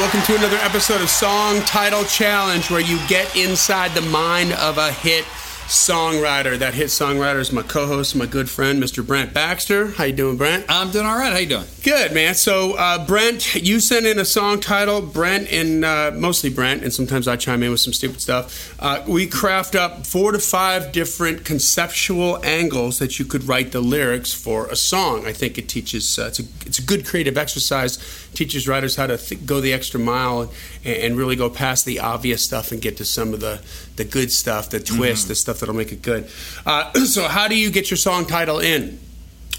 welcome to another episode of Song Title Challenge, where you get inside the mind of a hit songwriter. That hit songwriter is my co-host, my good friend, Mr. Brent Baxter. How you doing, Brent? I'm doing all right. How you doing? Good, man. So, uh, Brent, you sent in a song title. Brent and uh, mostly Brent, and sometimes I chime in with some stupid stuff. Uh, we craft up four to five different conceptual angles that you could write the lyrics for a song. I think it teaches. Uh, it's a it's a good creative exercise. Teaches writers how to th- go the extra mile and, really go past the obvious stuff and get to some of the the good stuff, the twist, mm-hmm. the stuff that'll make it good. Uh, so, how do you get your song title in?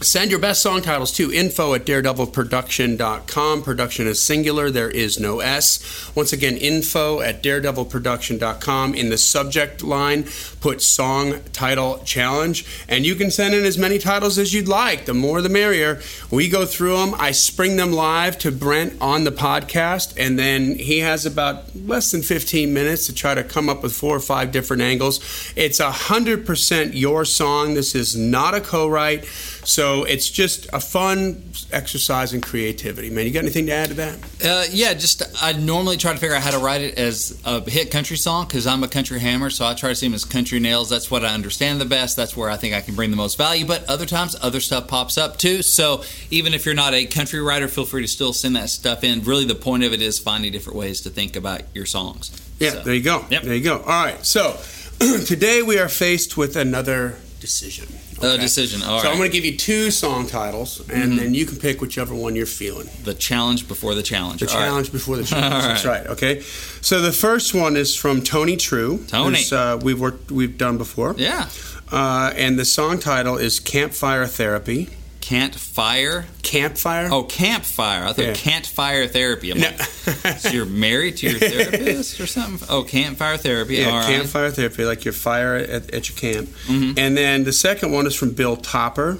Send your best song titles to info at daredevilproduction.com. Production is singular, there is no S. Once again, info at daredevilproduction.com. In the subject line, put song title challenge, and you can send in as many titles as you'd like. The more the merrier. We go through them, I spring them live to Brent on the podcast, and then he has about less than 15 minutes to try to come up with four or five different angles. It's 100% your song. This is not a co write. So it's just a fun exercise in creativity, man. You got anything to add to that? Uh, yeah, just I normally try to figure out how to write it as a hit country song because I'm a country hammer, so I try to see them as country nails. That's what I understand the best. That's where I think I can bring the most value. But other times, other stuff pops up too. So even if you're not a country writer, feel free to still send that stuff in. Really, the point of it is finding different ways to think about your songs. Yeah, so, there you go. Yep. There you go. All right, so today we are faced with another decision. Okay? A decision. All so right. I'm going to give you two song titles, and mm-hmm. then you can pick whichever one you're feeling. The challenge before the challenge. The All challenge right. before the challenge. All That's right. Okay. So the first one is from Tony True. Tony. Uh, we've worked. We've done before. Yeah. Uh, and the song title is Campfire Therapy. Can't fire? Campfire? Oh, campfire. I thought yeah. can't fire therapy. I'm no. like, so you're married to your therapist or something? Oh, campfire therapy. Yeah, All campfire right. therapy, like your fire at, at your camp. Mm-hmm. And then the second one is from Bill Topper.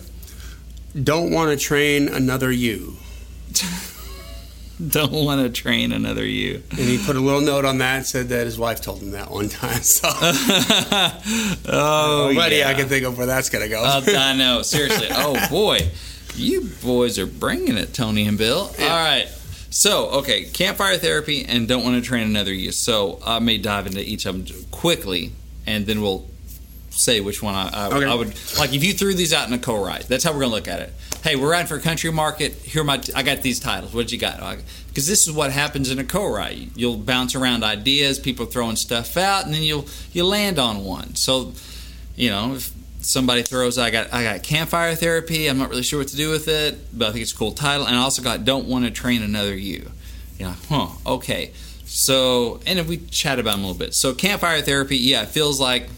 Don't want to train another you. don't want to train another you. And he put a little note on that and said that his wife told him that one time. So, oh, buddy, yeah. I can think of where that's gonna go. uh, I know, seriously. Oh boy, you boys are bringing it, Tony and Bill. Yeah. All right. So, okay, campfire therapy and don't want to train another you. So, I may dive into each of them quickly, and then we'll say which one I, I, okay. I, would like. If you threw these out in a co-write, that's how we're gonna look at it. Hey, we're riding for country market. Here, my I got these titles. What you got? Oh, because this is what happens in a co-write. You'll bounce around ideas, people throwing stuff out, and then you'll you land on one. So, you know, if somebody throws, I got I got campfire therapy. I'm not really sure what to do with it, but I think it's a cool title. And I also got don't want to train another you. You know, huh? Okay. So, and if we chat about them a little bit. So, campfire therapy, yeah, it feels like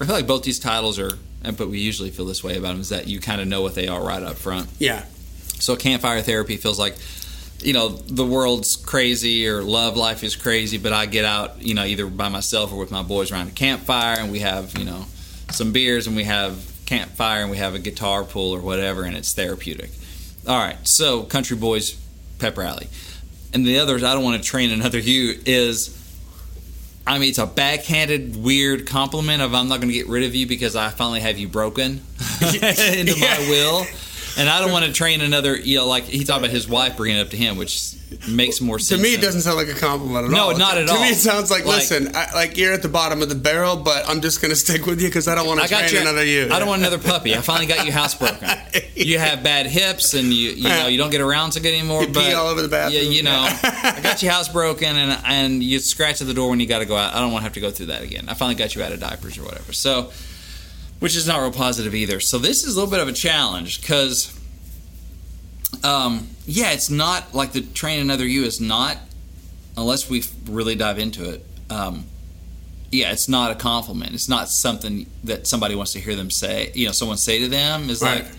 I feel like both these titles are, but we usually feel this way about them, is that you kind of know what they are right up front. Yeah. So campfire therapy feels like, you know, the world's crazy or love life is crazy, but I get out, you know, either by myself or with my boys around a campfire and we have, you know, some beers and we have campfire and we have a guitar pull or whatever and it's therapeutic. All right, so Country Boys Pep Rally. And the others, I don't want to train another you, is I mean, it's a backhanded, weird compliment of I'm not going to get rid of you because I finally have you broken into yeah. my will. And I don't want to train another, you know, like he talked about his wife bringing it up to him, which makes more sense. To me, it doesn't sound like a compliment at no, all. No, not at to all. To me, it sounds like, like listen, I, like you're at the bottom of the barrel, but I'm just going to stick with you because I don't want to train another you. I don't want another puppy. I finally got you housebroken. You have bad hips, and you you know you don't get around so good anymore. You but pee all over the bathroom. You, you know, I got you housebroken, and and you scratch at the door when you got to go out. I don't want to have to go through that again. I finally got you out of diapers or whatever. So, which is not real positive either. So this is a little bit of a challenge because. Um, yeah, it's not like the train another you is not unless we really dive into it, um, yeah, it's not a compliment. It's not something that somebody wants to hear them say. You know, someone say to them is right. like,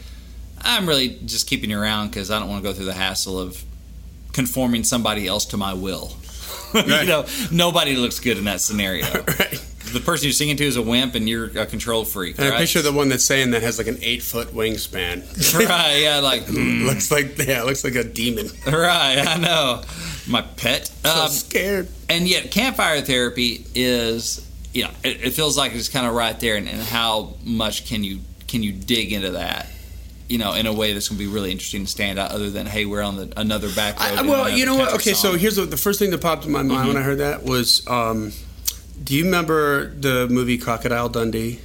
"I'm really just keeping you around because I don't want to go through the hassle of conforming somebody else to my will." Right. you know, nobody looks good in that scenario. right the person you're singing to is a wimp and you're a control freak. And right? I picture the one that's saying that has like an eight foot wingspan. right, yeah, like mm. looks like yeah, looks like a demon. Right, I know. My pet. So um, scared. And yet campfire therapy is you know, it, it feels like it's kind of right there and, and how much can you can you dig into that? you know, in a way that's going to be really interesting to stand out. Other than hey, we're on the another back road. I, well, you know what? Okay, so here's the, the first thing that popped in my mind when I heard that was, um, do you remember the movie Crocodile Dundee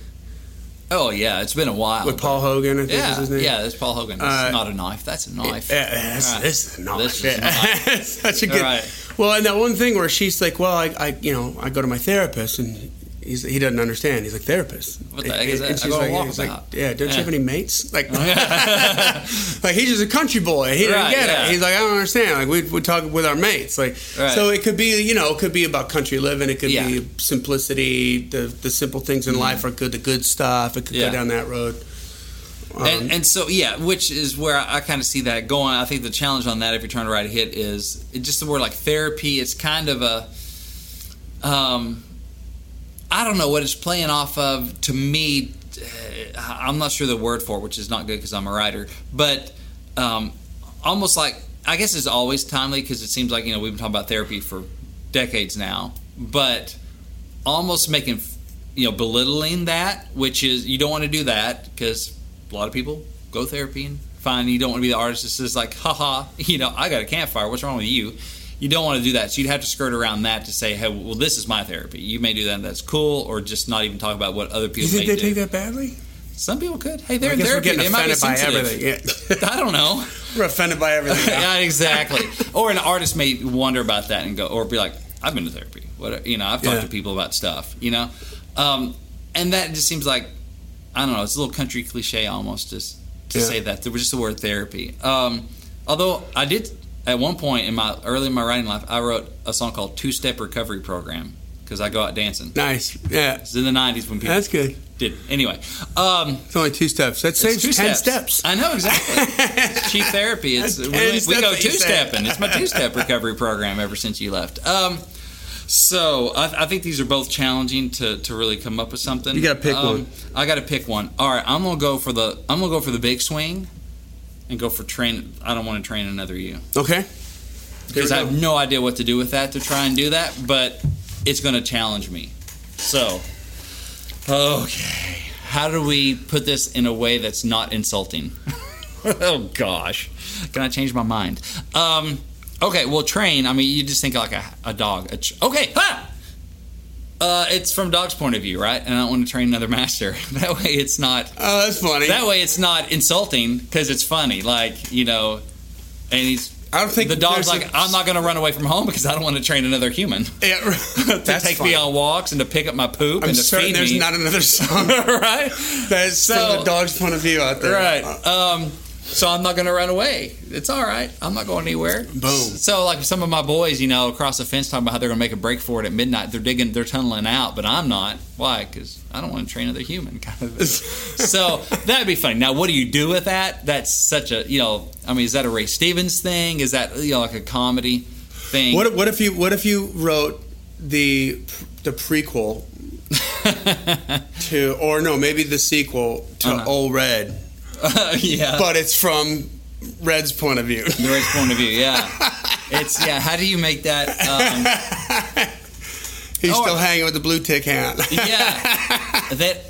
oh yeah, it's been a while. with Paul Hogan? I think yeah, his name. yeah, that's Paul Hogan. That's Uh, not a knife. That's a knife. Yeah, that's, Right. this is not. This is not. Such a good. Right. Well, and that one thing where she's like, "Well, I, I, you know, I go to my therapist, and he's, he doesn't understand. He's like therapist. What the heck is that? And she's like, he's like, yeah, don't Yeah. you have any mates? Like, like he's just a country boy. He didn't Right, get yeah. it. He's like, I don't understand. Like we we talk with our mates. Like, Right. so it could be, you know, it could be about country living. It could be simplicity. The the simple things in life are good. The good stuff. It could go down that road. Um, and, and so yeah, which is where I, I kind of see that going. I think the challenge on that, if you're trying to write a hit, is it just the word like therapy. It's kind of a, um, I don't know what it's playing off of. To me, uh, I'm not sure the word for it, which is not good because I'm a writer. But um, almost like I guess it's always timely because it seems like you know we've been talking about therapy for decades now, but almost making you know belittling that, which is you don't want to do that because a lot of people go therapy and fine. You don't want to be the artist that says like, haha, you know, I got a campfire. What's wrong with you? You don't want to do that. So you'd have to skirt around that to say, hey, well, this is my therapy. You may do that. and That's cool, or just not even talk about what other people. you think may they do. take that badly? Some people could. Hey, they're I in guess we're therapy. getting They might be offended by sensitive. everything. Yeah. I don't know. We're offended by everything. now. yeah, exactly. Or an artist may wonder about that and go, or be like, "I've been to therapy. What you know? I've talked Yeah. to people about stuff. You know, um, and that just seems like I don't know. It's a little country cliche almost just to Yeah. say that. There was just the word therapy. Um, although I did at one point in my early in my writing life, I wrote a song called Two Step Recovery Program because I go out dancing. Nice. Yeah. It's in the '90s when people That's good. did. Anyway, um, It's only two steps. That saves two ten steps. steps. I know exactly. It's cheap therapy. It's we, we go two stepping. It's my two step recovery program ever since you left. Um, so I, I think these are both challenging to, to really come up with something. You gotta pick Um, one. I got to pick one. All right, I'm gonna go for the I'm gonna go for the big swing, and go for train. I don't want to train another you Okay. because I have no idea what to do with that to try and do that, but it's going to challenge me. So, okay, how do we put this in a way that's not insulting? oh gosh, can I change my mind? Um, okay, well, train. I mean, you just think like a, a dog. A tr- okay, ha! Uh, it's from dog's point of view, right? And I don't want to train another master. That way, it's not. Oh, that's funny. That way, it's not insulting because it's funny. Like you know, and he's I don't think the dog's like, I'm not going to run away from home because I don't want to train another human Yeah, to that's take funny. me on walks and to pick up my poop I'm and to certain feed there's me. not another song right, that's So- from the dog's point of view out there. right. Uh, Um, so I'm not going to run away. It's all right. I'm not going anywhere. Boom. So like some of my boys, you know, across the fence talking about how they're going to make a break for it at midnight. They're digging, they're tunneling out, but I'm not. Why? Because I don't want to train another human. Kind of. so that'd be funny. Now, what do you do with that? That's such a, you know, I mean, is that a Ray Stevens thing? Is that you know like a comedy thing? what if- what if you what if you wrote the the prequel to or no maybe the sequel to Uh-huh. Old Red, yeah. but it's from Red's point of view. the Red's point of view, yeah. It's yeah. How do you make that? Um, He's Oh, still hanging with the blue tick hand. yeah. That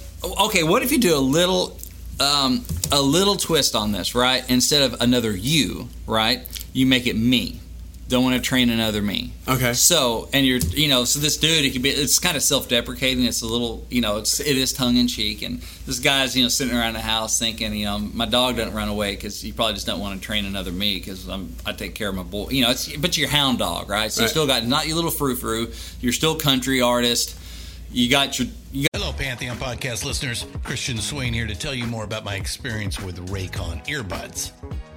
okay. What if you do a little, um, a little twist on this, right? Instead of another you, right? You make it me. Don't want to train another me. Okay. So, and you're, you know, so this dude, it could be, it's kind of self-deprecating. It's a little, you know, it's it is tongue-in-cheek, and this guy's, you know, sitting around the house thinking, you know, my dog doesn't run away because you probably just don't want to train another me because I'm, I take care of my boy, you know. It's but you're hound dog, right? So you Right. still got not your little frou frou. You're still country artist. You got your, you got Hello, Pantheon podcast listeners. Christian Swain here to tell you more about my experience with Raycon earbuds.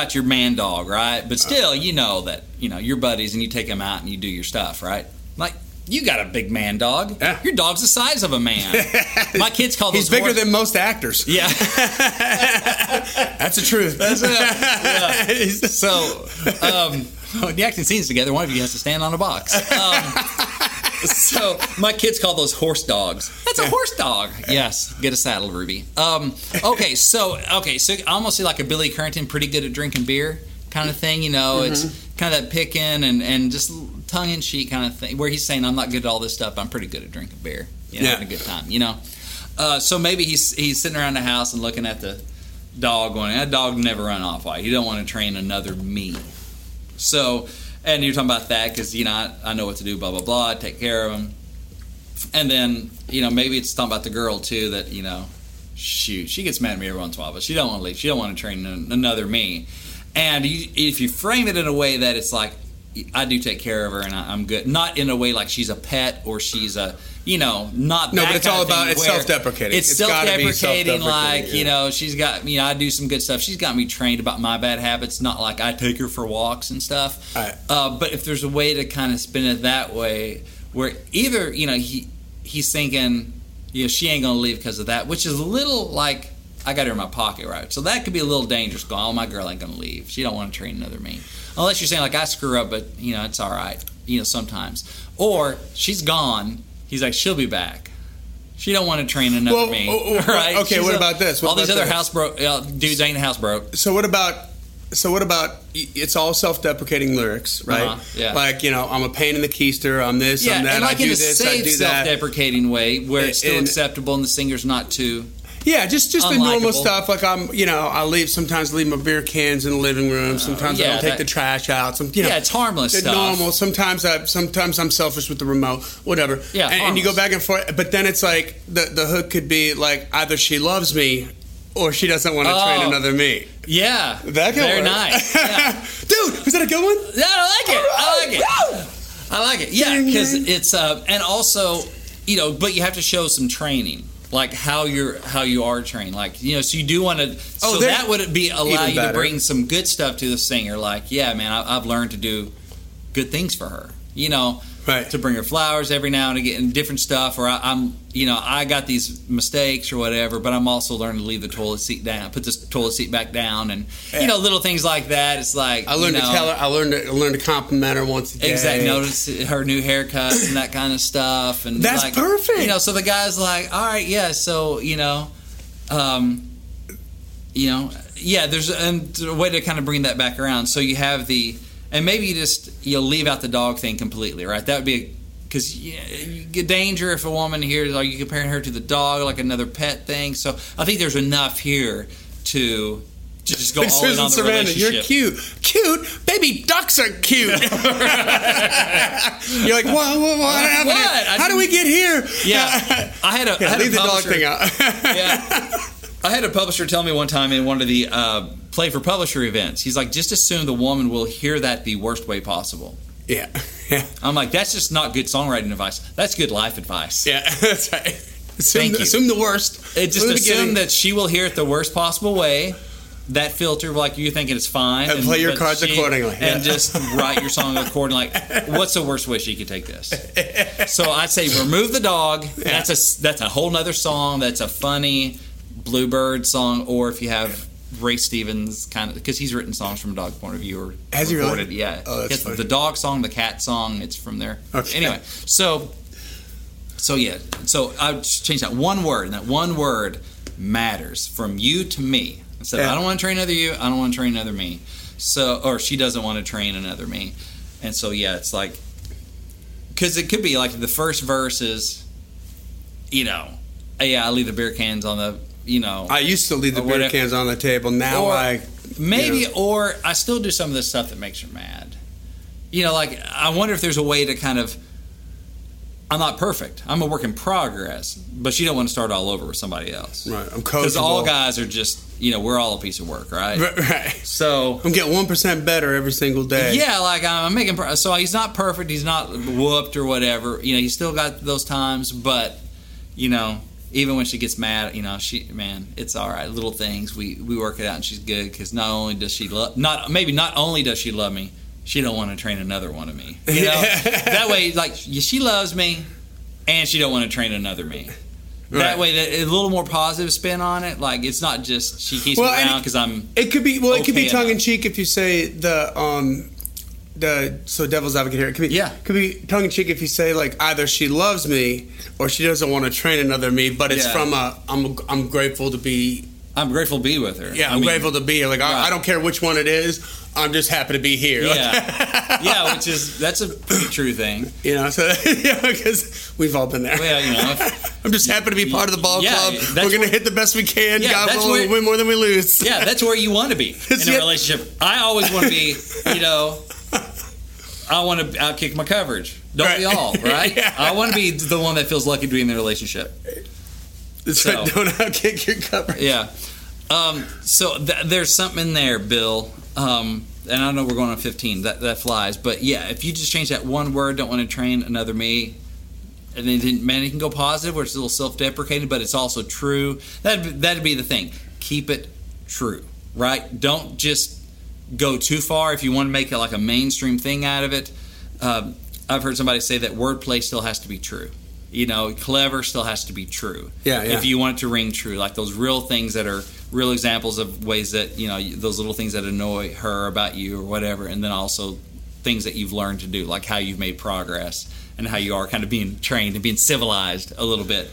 Got your man dog, right? But still, you know that you know your buddies, and you take them out and you do your stuff, right? Like you got a big man dog. Yeah. Your dog's the size of a man. My kids call those He's bigger horse- than most actors. yeah. That's the truth. That's. Yeah. So, um, when the acting scenes together, one of you has to stand on a box. Um, so my kids call those horse dogs. That's a horse dog. Yes, get a saddle, Ruby. Um, okay, so okay, so I almost see like a Billy Currington, pretty good at drinking beer kind of thing. You know, it's kind of that picking and and just tongue in cheek kind of thing, where he's saying, "I'm not good at all this stuff. I'm pretty good at drinking beer. You know, Yeah. having a good time. You know." Uh, so maybe he's he's sitting around the house and looking at the dog, going, "That dog never run off. Why? You don't want to train another me." So, and you're talking about that because you know I, I know what to do, blah blah blah. Take care of him, and then you know maybe it's talking about the girl too that you know, shoot, she gets mad at me every once in a while, but she don't want to leave. She don't want to train another me. And you, if you frame it in a way that it's like I do take care of her and I, I'm good, not in a way like she's a pet or she's a you know not No, that but it's all about- it's self-deprecating. It's, It's be self-deprecating, like self-deprecating, you know she's got you know I do some good stuff. She's got me trained about my bad habits, not like I take her for walks and stuff. Right. Uh, but if there's a way to kind of spin it that way, where either you know he he's thinking, you know, she ain't gonna leave because of that, which is a little like I got her in my pocket, right? So that could be a little dangerous. Going, oh, my girl ain't gonna leave. She don't want to train another me, unless you're saying like I screw up, but you know it's all right. You know sometimes, or she's gone. He's like she'll be back. She don't want to train another Well, me, oh, oh, right? okay, She's what a- about this? What all these other this? house broke uh, dudes ain't house broke. So what about? So what about? It's all self-deprecating lyrics, right? Uh-huh, yeah. Like you know, I'm a pain in the keister. I'm this. Yeah, I'm that. and like I do in a this. I safe, do that. self-deprecating way, where it's still And- acceptable and the singer's not too. Yeah, just just the normal stuff. Like I'm, you know, I leave sometimes leave my beer cans in the living room. Sometimes I Uh, yeah, don't take that- the trash out. Some, you know, Yeah, it's harmless the stuff. normal. Sometimes I sometimes I'm selfish with the remote, whatever. Yeah, and, and you go back and forth. But then it's like the the hook could be like either she loves me or she doesn't want to Oh. train another me. Yeah, That could very work. nice. Yeah. Dude, was that a good one? Yeah, I like it. I like it. Woo! I like it. Yeah, because it's uh, and also, you know, but you have to show some training, like how you're how you are trained, like you know, so you do want to. Oh, so that would be allow you to bring some good stuff to the singer, like yeah, man, I, I've learned to do good things for her. You know, Right. to bring her flowers every now and again, and different stuff. Or I, I'm, you know, I got these mistakes or whatever, but I'm also learning to leave the toilet seat down, put the toilet seat back down, and Yeah. you know, little things like that. It's like I learned you to tell her. I learned to I learned to compliment her once a day. Exactly. Notice her new haircuts and that kind of stuff. And That's like, perfect. You know, so the guy's like, all right, yeah. So you know, um, you know, yeah. There's and a way to kind of bring that back around. So you have the, and maybe you just you'll leave out the dog thing completely, right? That would be because yeah, you get danger if a woman hears, are you comparing her to the dog like another pet thing? So I think there's enough here to. To just go all in Susan on the Sarandon, relationship. you're cute. Cute? Baby ducks are cute. you're like, what? What, what happened? What? How do we get here? Yeah, I had a, I Yeah, had a leave the dog thing out. yeah. I had a publisher tell me one time in one of the uh, play for publisher events. He's like, just assume the woman will hear that the worst way possible. yeah. Yeah. I'm like, that's just not good songwriting advice. That's good life advice. Yeah. That's right. Assume, Thank the, you. assume the worst. It just assume that she will hear it the worst possible way, that filter like you thinking it's fine And play your cards accordingly, yeah. and just write your song accordingly like what's the worst way she could take this so i'd say remove the dog that's a that's a whole nother song that's a funny bluebird song or if you have ray stevens kind of because he's written songs from a dog point of view or Has he really? recorded, yeah Oh, that's the dog song the cat song it's from there Okay. anyway so so yeah, so I just change that one word, and that one word matters from you to me. I said, Yeah. I don't want to train another you. I don't want to train another me. So, or she doesn't want to train another me. And so yeah, it's like because it could be like the first verse is, you know, yeah, I leave the beer cans on the, you know, I used to leave the beer whatever. cans on the table. Now Or I maybe, you know. or I still do some of the stuff that makes her mad. You know, like I wonder if there's a way to kind of. I'm not perfect. I'm a work in progress, but you don't want to start all over with somebody else. right. I'm Because all guys are just, you know, we're all a piece of work, right? Right. right. So, I'm getting one percent better every single day. yeah, like I'm making. pro- So he's not perfect. He's not whooped or whatever. You know, he's still got those times, but you know, even when she gets mad, you know, she man, it's all right. Little things we we work it out, and she's good because not only does she love, not maybe not only does she love me, she don't want to train another one of me. You know, that way, like she loves me, and she don't want to train another me. That way, that a little more positive spin on it. Like it's not just she keeps Well, me around because I'm It could be well. It could be tongue in cheek if you say the um the so devil's advocate here. It could be Yeah. Could be tongue in cheek if you say like either she loves me or she doesn't want to train another me. But it's Yeah. from a I'm I'm grateful to be I'm grateful to be with her. yeah I I'm mean, grateful to be here. Like I, Right. I don't care which one it is. I'm just happy to be here. Yeah, yeah, which is that's a pretty true thing. you know. So yeah, because we've all been there. Well, you know, if- I'm just happy to be part of the ball Yeah, club. We're gonna where- hit the best we can. Yeah, God that's willing, where- we win more than we lose. yeah, that's where you want to be in a relationship. I always want to be, you know, I want to outkick my coverage. Don't we all, right? Yeah. I want to be the one that feels lucky to be in the relationship. That's So- right. Don't outkick your cover. Yeah. Um, so th- there's something in there, Bill. Um, and I know we're going on 15. That that flies. But yeah, if you just change that one word, don't want to train another me. And then, man, it can go positive, where it's a little self-deprecating, but it's also true. That that'd be the thing. Keep it true, right? Don't just go too far. If you want to make it like a mainstream thing out of it, um, I've heard somebody say that wordplay still has to be true. You know, clever still has to be true. Yeah, yeah. If you want it to ring true, like those real things that are real examples of ways that you know those little things that annoy her about you or whatever, and then also things that you've learned to do, like how you've made progress and how you are kind of being trained and being civilized a little bit.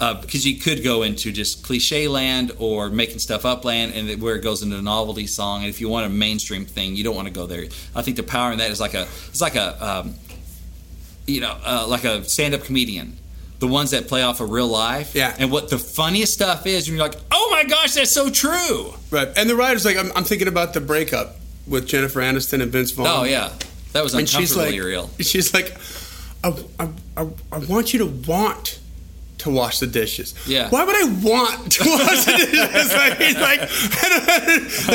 Uh, because you could go into just cliche land or making stuff up land, and where it goes into a novelty song. And if you want a mainstream thing, you don't want to go there. I think the power in that is like a it's like a um, you know uh, like a stand up comedian. The ones that play off of real life, Yeah. And what the funniest stuff is, when you're like, "Oh my gosh, that's so true." Right. And the writer's like, I'm, I'm thinking about the breakup with Jennifer Aniston and Vince Vaughn. Oh yeah, that was And she's uncomfortably like, real. she's like, I, I, I, I want you to want to wash the dishes. Yeah. Why would I want to wash the dishes? like, he's like,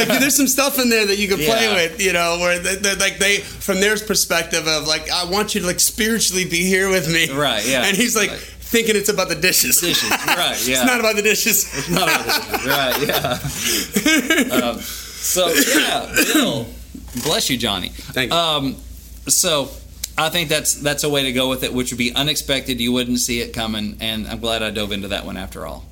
like, there's some stuff in there that you can play Yeah. with, you know, where they, they, like they, from their perspective of like, I want you to like spiritually be here with me. Right, yeah. And he's like, Like- thinking it's about the dishes. Dishes, right, yeah. it's not about the dishes. It's not about this, right? Yeah. um, so yeah, Bill, bless you, Johnny. Thank you. Um, so I think that's that's a way to go with it, which would be unexpected. You wouldn't see it coming, and I'm glad I dove into that one after all.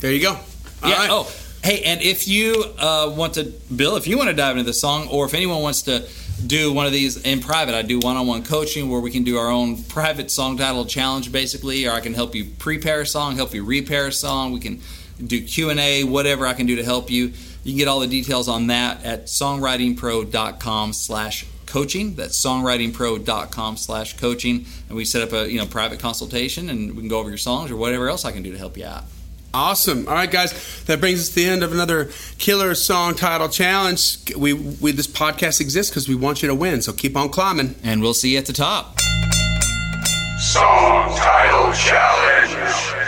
There you go. All yeah. right. Oh, hey, and if you uh, want to, Bill, if you want to dive into the song, or if anyone wants to do one of these in private, I do one-on-one coaching where we can do our own private song title challenge, basically, or I can help you prepare a song, help you repair a song. We can do Q and A, whatever I can do to help you. You can get all the details on that at songwritingpro.com/slash coaching. That's songwritingpro.com slash coaching, and we set up a you know private consultation, and we can go over your songs or whatever else I can do to help you out. Awesome. All right, guys. That brings us to the end of another killer song title challenge. We, we this podcast exists because we want you to win. So keep on climbing. And we'll see you at the top. Song Title Challenge.